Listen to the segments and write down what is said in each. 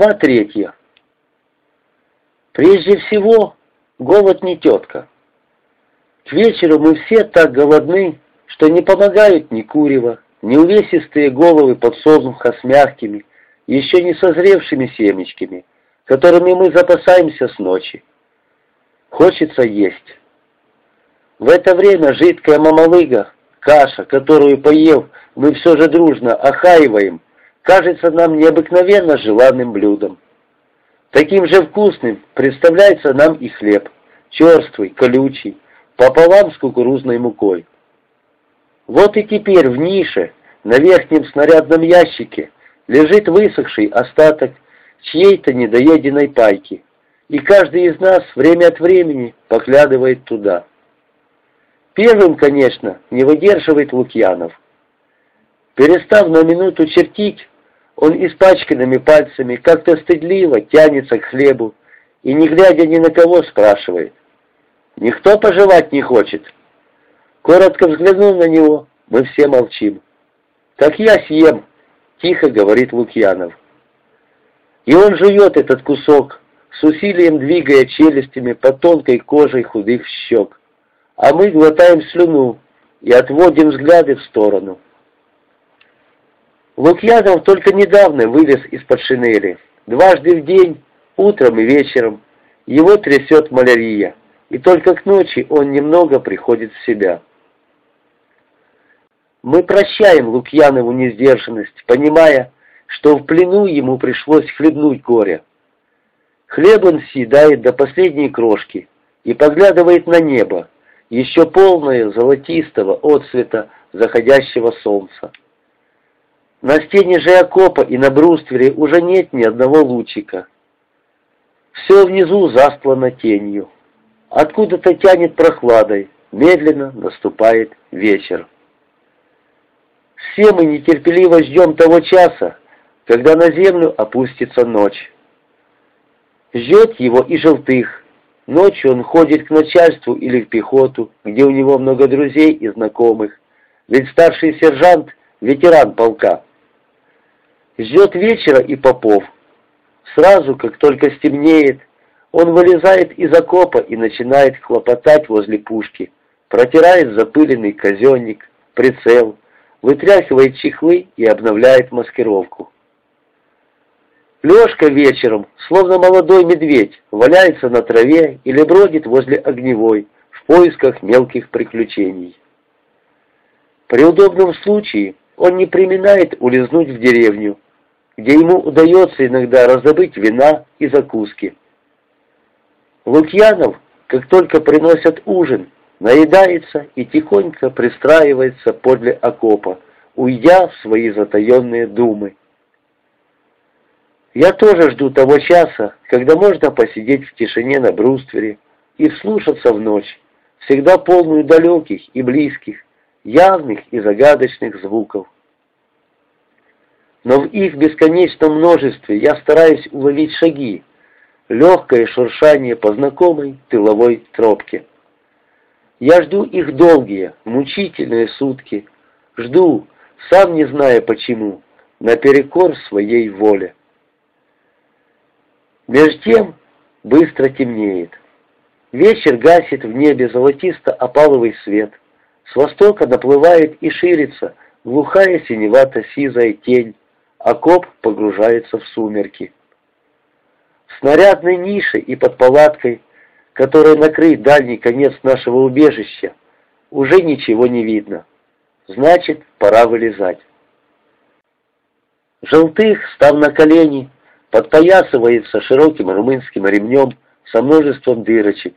Глава третья. Прежде всего, голод не тетка. К вечеру мы все так голодны, что не помогают ни курева, ни увесистые головы подсолнуха с мягкими, еще не созревшими семечками, которыми мы запасаемся с ночи. Хочется есть. В это время жидкая мамалыга, каша, которую, поев, мы все же дружно охаиваем, кажется нам необыкновенно желанным блюдом. Таким же вкусным представляется нам и хлеб, черствый, колючий, пополам с кукурузной мукой. Вот и теперь в нише, на верхнем снарядном ящике, лежит высохший остаток чьей-то недоеденной пайки, и каждый из нас время от времени поглядывает туда. Первым, конечно, не выдерживает Лукьянов. Перестав на минуту чертить, он испачканными пальцами как-то стыдливо тянется к хлебу и, не глядя ни на кого, спрашивает. «Никто пожевать не хочет?» Коротко взглянув на него, мы все молчим. «Так я съем», — тихо говорит Лукьянов. И он жует этот кусок, с усилием двигая челюстями по тонкой кожей худых щек, а мы глотаем слюну и отводим взгляды в сторону. Лукьянов только недавно вылез из-под шинели. Дважды в день, утром и вечером, его трясет малярия, и только к ночи он немного приходит в себя. Мы прощаем Лукьянову несдержанность, понимая, что в плену ему пришлось хлебнуть горе. Хлеб он съедает до последней крошки и поглядывает на небо, еще полное золотистого отцвета заходящего солнца. На стене же окопа и на бруствере уже нет ни одного лучика. Все внизу застлано тенью. Откуда-то тянет прохладой, медленно наступает вечер. Все мы нетерпеливо ждем того часа, когда на землю опустится ночь. Ждет его и желтых. Ночью он ходит к начальству или в пехоту, где у него много друзей и знакомых, ведь старший сержант — ветеран полка. Ждет вечера и попов. Сразу, как только стемнеет, он вылезает из окопа и начинает хлопотать возле пушки, протирает запыленный казенник, прицел, вытряхивает чехлы и обновляет маскировку. Лешка вечером, словно молодой медведь, валяется на траве или бродит возле огневой в поисках мелких приключений. При удобном случае он не приминает улизнуть в деревню, где ему удается иногда раздобыть вина и закуски. Лукьянов, как только приносят ужин, наедается и тихонько пристраивается подле окопа, уйдя в свои затаенные думы. Я тоже жду того часа, когда можно посидеть в тишине на бруствере и вслушаться в ночь, всегда полную далеких и близких, явных и загадочных звуков. Но в их бесконечном множестве я стараюсь уловить шаги, легкое шуршание по знакомой тыловой тропке. Я жду их долгие, мучительные сутки, жду, сам не зная почему, наперекор своей воле. Меж тем быстро темнеет. Вечер гасит в небе золотисто-опаловый свет. С востока наплывает и ширится глухая синевато-сизая тень, а коп погружается в сумерки. В снарядной нише и под палаткой, которая накрыт дальний конец нашего убежища, уже ничего не видно. Значит, пора вылезать. Желтых, став на колени, подпоясывается широким румынским ремнем со множеством дырочек,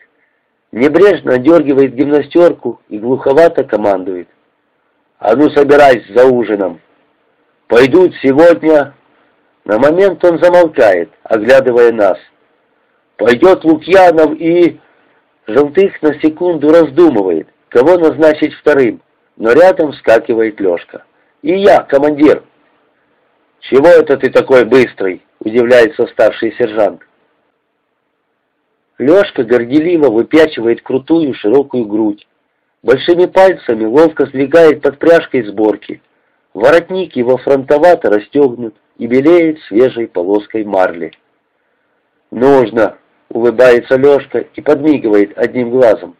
небрежно одергивает гимнастерку и глуховато командует. «А ну, собирайся за ужином! Пойдут сегодня...» На момент он замолкает, оглядывая нас. «Пойдет Лукьянов и...» Желтых на секунду раздумывает, кого назначить вторым, но рядом вскакивает Лешка. «И я, командир!» «Чего это ты такой быстрый?» — удивляется старший сержант. Лешка горделиво выпячивает крутую широкую грудь. Большими пальцами ловко сдвигает под пряжкой сборки. Воротник его фронтовато расстегнут, и белеет свежей полоской марли. «Нужно!» — улыбается Лешка и подмигивает одним глазом.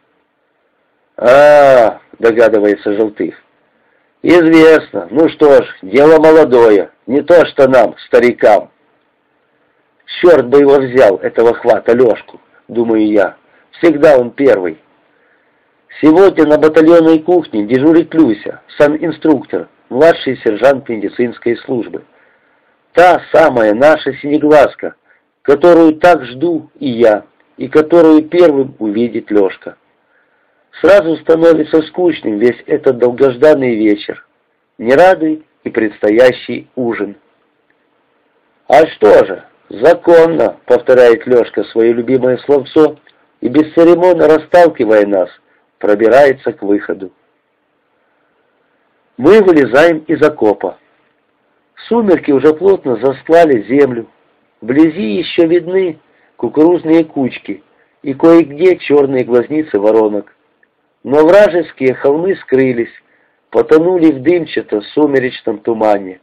а, -а, -а догадывается Желтых. «Известно. Ну что ж, дело молодое. Не то что нам, старикам». «Черт бы его взял, этого хвата Лешку!» — думаю я. «Всегда он первый». Сегодня на батальонной кухне дежурит Люся, инструктор, младший сержант медицинской службы. Та самая наша синеглазка, которую так жду и я, и которую первым увидит Лешка. Сразу становится скучным весь этот долгожданный вечер. Не радуй и предстоящий ужин. «А что же, законно», — повторяет Лешка свое любимое словцо, и бесцеремонно расталкивая нас, пробирается к выходу. Мы вылезаем из окопа. Сумерки уже плотно застлали землю. Вблизи еще видны кукурузные кучки и кое-где черные глазницы воронок. Но вражеские холмы скрылись, потонули в дымчато-сумеречном тумане,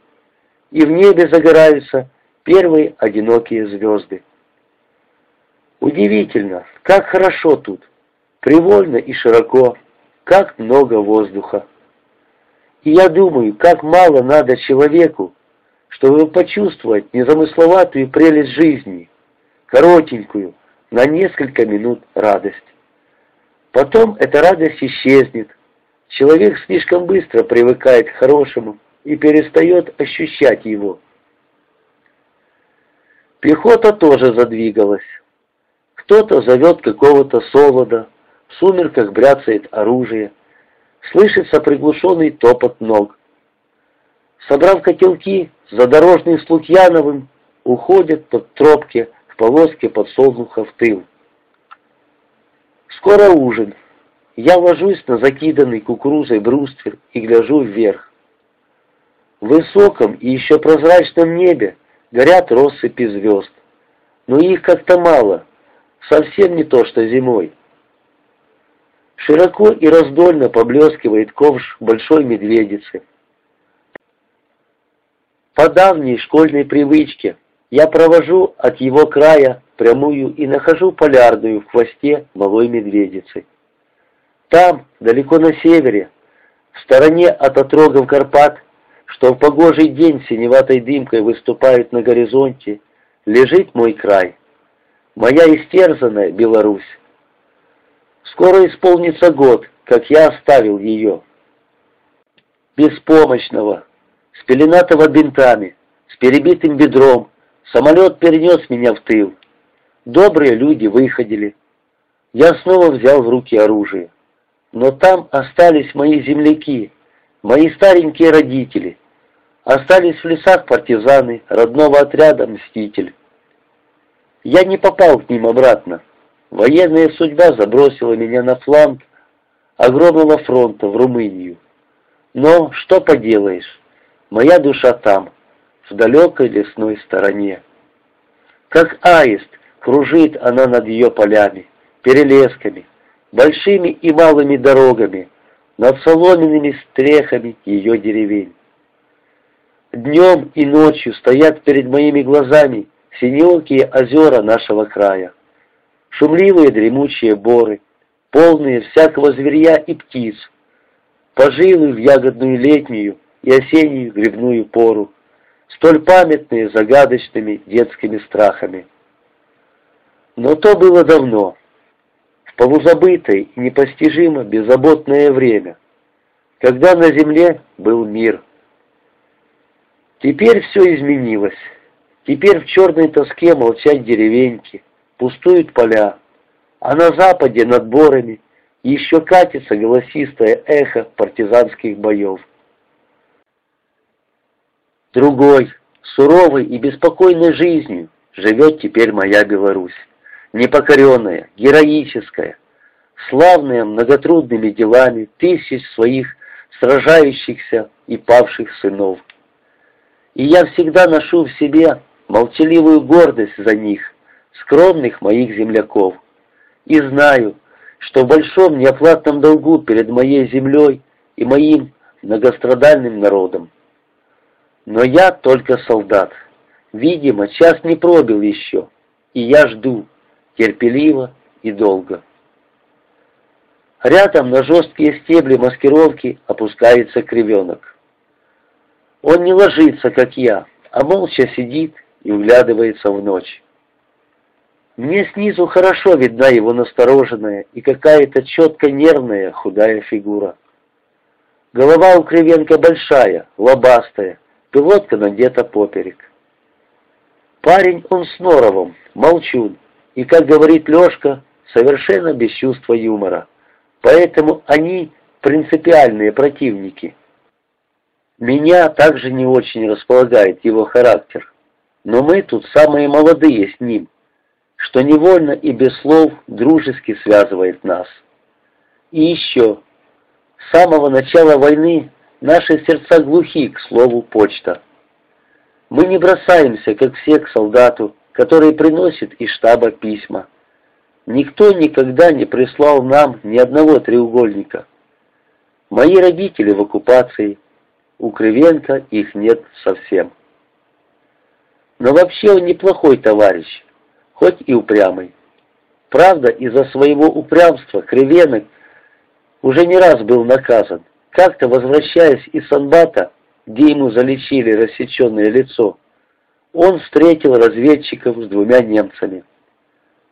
и в небе загораются первые одинокие звезды. Удивительно, как хорошо тут, привольно и широко, как много воздуха. И я думаю, как мало надо человеку, чтобы почувствовать незамысловатую прелесть жизни, коротенькую, на несколько минут радость. Потом эта радость исчезнет. Человек слишком быстро привыкает к хорошему и перестает ощущать его. Пехота тоже задвигалась. Кто-то зовет какого-то солода, в сумерках бряцает оружие, слышится приглушенный топот ног. Собрав котелки, задорожный с Лукьяновым уходят под тропки к полоске подсолнуха в тыл. Скоро ужин. Я ложусь на закиданный кукурузой бруствер и гляжу вверх. В высоком и еще прозрачном небе горят россыпи звезд, но их как-то мало, совсем не то, что зимой. Широко и раздольно поблескивает ковш большой медведицы. По давней школьной привычке я провожу от его края прямую и нахожу полярную в хвосте малой медведицы. Там, далеко на севере, в стороне от отрогов Карпат, что в погожий день синеватой дымкой выступают на горизонте, лежит мой край, моя истерзанная Беларусь. Скоро исполнится год, как я оставил ее. Беспомощного, с пеленатого бинтами, с перебитым бедром, самолет перенес меня в тыл. Добрые люди выходили. Я снова взял в руки оружие. Но там остались мои земляки, мои старенькие родители. Остались в лесах партизаны, родного отряда «Мститель». Я не попал к ним обратно. Военная судьба забросила меня на фланг огромного фронта в Румынию. Но что поделаешь, моя душа там, в далекой лесной стороне. Как аист, Кружит она над ее полями, перелесками, большими и малыми дорогами, над соломенными стрехами ее деревень. Днем и ночью стоят перед моими глазами синеокие озера нашего края, шумливые дремучие боры, полные всякого зверья и птиц, пожилы в ягодную летнюю и осеннюю грибную пору, столь памятные загадочными детскими страхами. Но то было давно, в полузабытое и непостижимо беззаботное время, когда на земле был мир. Теперь все изменилось. Теперь в черной тоске молчат деревеньки, пустуют поля, а на западе над борами еще катится голосистое эхо партизанских боев. Другой, суровой и беспокойной жизнью живет теперь моя Беларусь непокоренная, героическая, славная многотрудными делами тысяч своих сражающихся и павших сынов. И я всегда ношу в себе молчаливую гордость за них, скромных моих земляков, и знаю, что в большом неоплатном долгу перед моей землей и моим многострадальным народом. Но я только солдат. Видимо, час не пробил еще, и я жду, терпеливо и долго. Рядом на жесткие стебли маскировки опускается кривенок. Он не ложится, как я, а молча сидит и углядывается в ночь. Мне снизу хорошо видна его настороженная и какая-то четко нервная худая фигура. Голова у Кривенко большая, лобастая, пилотка надета поперек. Парень он с норовом, молчун, и, как говорит Лешка, совершенно без чувства юмора. Поэтому они принципиальные противники. Меня также не очень располагает его характер. Но мы тут самые молодые с ним, что невольно и без слов дружески связывает нас. И еще, с самого начала войны наши сердца глухи к слову «почта». Мы не бросаемся, как все, к солдату, который приносит из штаба письма. Никто никогда не прислал нам ни одного треугольника. Мои родители в оккупации, у Кривенко их нет совсем. Но вообще он неплохой товарищ, хоть и упрямый. Правда, из-за своего упрямства Кривенок уже не раз был наказан. Как-то возвращаясь из Санбата, где ему залечили рассеченное лицо, он встретил разведчиков с двумя немцами.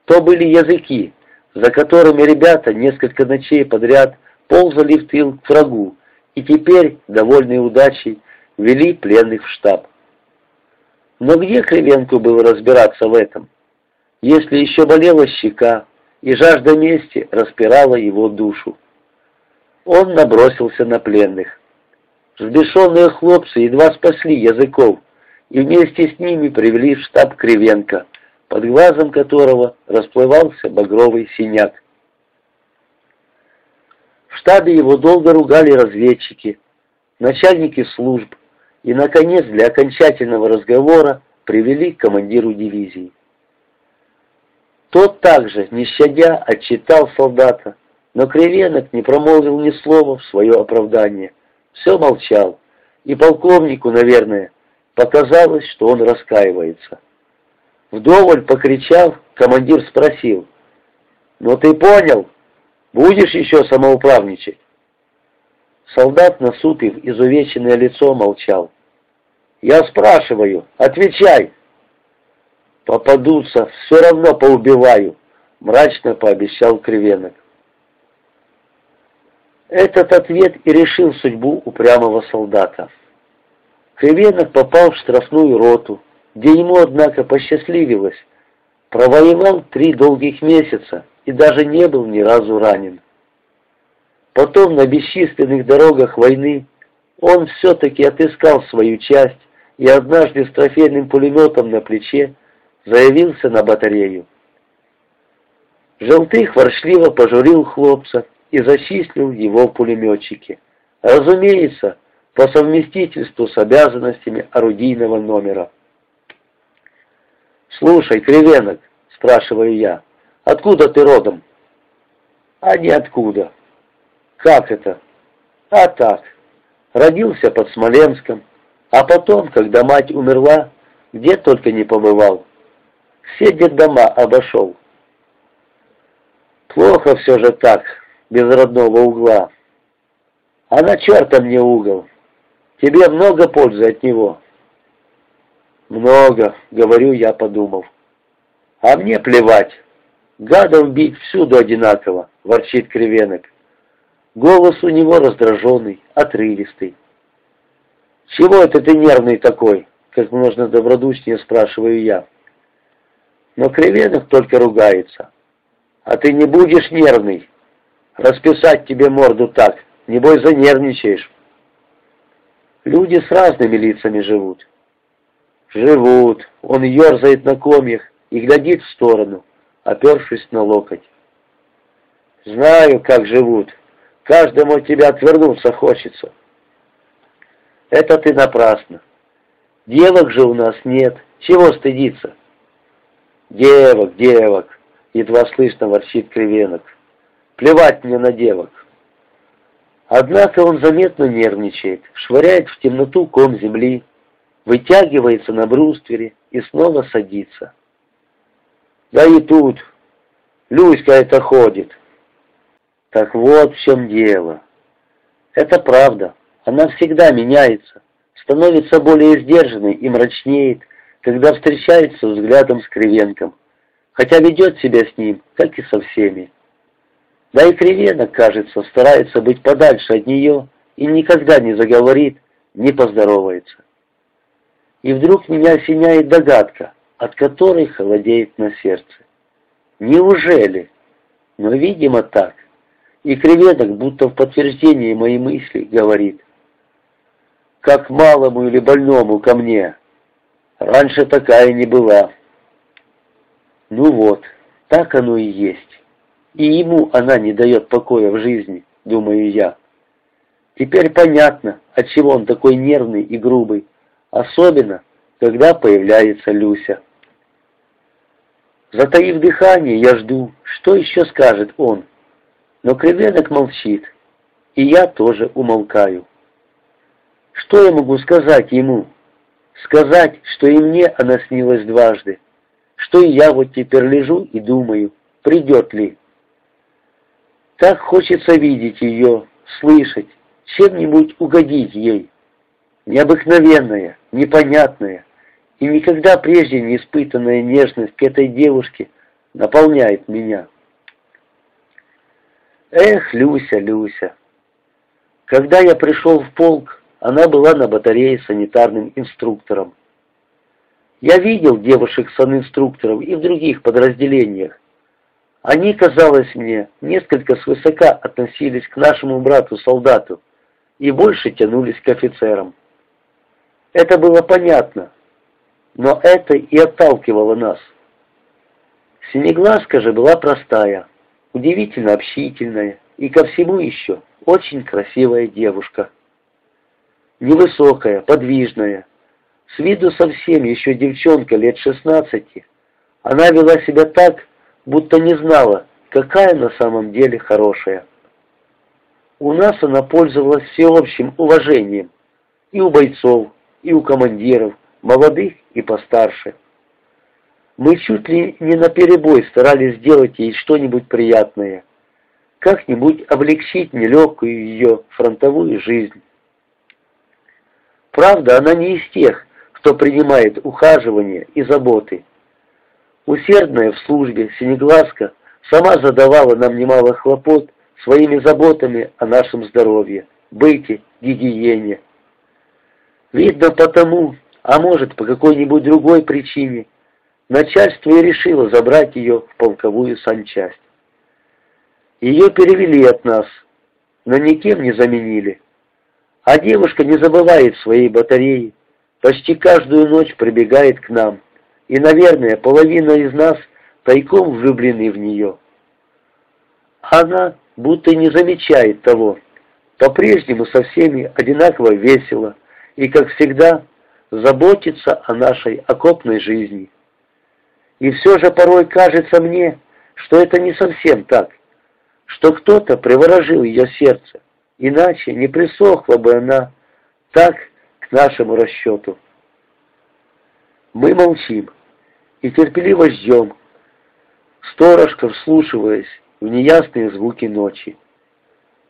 То были языки, за которыми ребята несколько ночей подряд ползали в тыл к врагу и теперь, довольные удачей, вели пленных в штаб. Но где Кривенку было разбираться в этом, если еще болела щека, и жажда мести распирала его душу? Он набросился на пленных. Взбешенные хлопцы едва спасли языков, и вместе с ними привели в штаб Кривенко, под глазом которого расплывался багровый синяк. В штабе его долго ругали разведчики, начальники служб, и, наконец, для окончательного разговора привели к командиру дивизии. Тот также, не щадя, отчитал солдата, но Кривенок не промолвил ни слова в свое оправдание. Все молчал, и полковнику, наверное, показалось, что он раскаивается. Вдоволь покричав, командир спросил, «Ну ты понял, будешь еще самоуправничать?» Солдат, насупив изувеченное лицо, молчал. «Я спрашиваю, отвечай!» «Попадутся, все равно поубиваю», — мрачно пообещал Кривенок. Этот ответ и решил судьбу упрямого солдата. Кривенок попал в штрафную роту, где ему, однако, посчастливилось. Провоевал три долгих месяца и даже не был ни разу ранен. Потом на бесчисленных дорогах войны он все-таки отыскал свою часть и однажды с трофейным пулеметом на плече заявился на батарею. Желтых воршливо пожурил хлопца и зачислил его в пулеметчике. Разумеется, по совместительству с обязанностями орудийного номера. «Слушай, Кривенок», — спрашиваю я, — «откуда ты родом?» «А ниоткуда». Как это? А так. Родился под Смоленском, а потом, когда мать умерла, где только не побывал. Все детдома обошел. Плохо все же так, без родного угла. А на черта мне угол. Тебе много пользы от него. Много, говорю я, подумав. А мне плевать. Гадов бить всюду одинаково, ворчит Кривенок. Голос у него раздраженный, отрывистый. «Чего это ты нервный такой?» Как можно добродушнее спрашиваю я. Но Кривенов только ругается. «А ты не будешь нервный? Расписать тебе морду так, небось занервничаешь». Люди с разными лицами живут. Живут. Он ерзает на комьях и глядит в сторону, опершись на локоть. Знаю, как живут. Каждому от тебя отвернуться хочется. Это ты напрасно. Девок же у нас нет. Чего стыдиться? Девок, девок, едва слышно ворчит кривенок. Плевать мне на девок. Однако он заметно нервничает, швыряет в темноту ком земли, вытягивается на бруствере и снова садится. Да и тут Люська это ходит. Так вот в чем дело. Это правда. Она всегда меняется, становится более сдержанной и мрачнеет, когда встречается взглядом с Кривенком, хотя ведет себя с ним, как и со всеми. Да и Кривенок, кажется, старается быть подальше от нее и никогда не заговорит, не поздоровается. И вдруг меня осеняет догадка, от которой холодеет на сердце. Неужели? Но, видимо, так. И креветок, будто в подтверждение моей мысли, говорит. Как малому или больному ко мне. Раньше такая не была. Ну вот, так оно и есть. И ему она не дает покоя в жизни, думаю я. Теперь понятно, отчего он такой нервный и грубый, особенно, когда появляется Люся. Затаив дыхание, я жду, что еще скажет он. Но креветок молчит, и я тоже умолкаю. Что я могу сказать ему? Сказать, что и мне она снилась дважды, что и я вот теперь лежу и думаю, придет ли. Так хочется видеть ее, слышать, чем-нибудь угодить ей. Необыкновенная, непонятная и никогда прежде не испытанная нежность к этой девушке наполняет меня. Эх, Люся, Люся. Когда я пришел в полк, она была на батарее санитарным инструктором. Я видел девушек-санинструкторов и в других подразделениях. Они, казалось мне, несколько свысока относились к нашему брату-солдату и больше тянулись к офицерам. Это было понятно, но это и отталкивало нас. Синеглазка же была простая, удивительно общительная и ко всему еще очень красивая девушка. Невысокая, подвижная, с виду совсем еще девчонка лет шестнадцати. Она вела себя так, будто не знала, какая на самом деле хорошая. У нас она пользовалась всеобщим уважением и у бойцов, и у командиров, молодых и постарше. Мы чуть ли не наперебой старались сделать ей что-нибудь приятное, как-нибудь облегчить нелегкую ее фронтовую жизнь. Правда, она не из тех, кто принимает ухаживание и заботы. Усердная в службе Синеглазка сама задавала нам немало хлопот своими заботами о нашем здоровье, быте, гигиене. Видно потому, а может по какой-нибудь другой причине, начальство и решило забрать ее в полковую санчасть. Ее перевели от нас, но никем не заменили. А девушка не забывает своей батареи, почти каждую ночь прибегает к нам, и, наверное, половина из нас тайком влюблены в нее. Она будто не замечает того, по-прежнему со всеми одинаково весело и, как всегда, заботится о нашей окопной жизни. И все же порой кажется мне, что это не совсем так, что кто-то приворожил ее сердце, иначе не присохла бы она так к нашему расчету. Мы молчим и терпеливо ждем, сторожка вслушиваясь в неясные звуки ночи.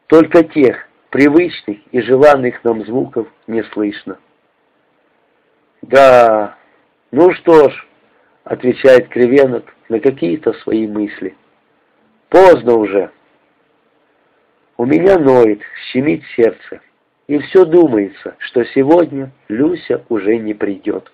Только тех, привычных и желанных нам звуков, не слышно. «Да, ну что ж», — отвечает Кривенок на какие-то свои мысли. «Поздно уже». У меня ноет, щемит сердце, и все думается, что сегодня Люся уже не придет.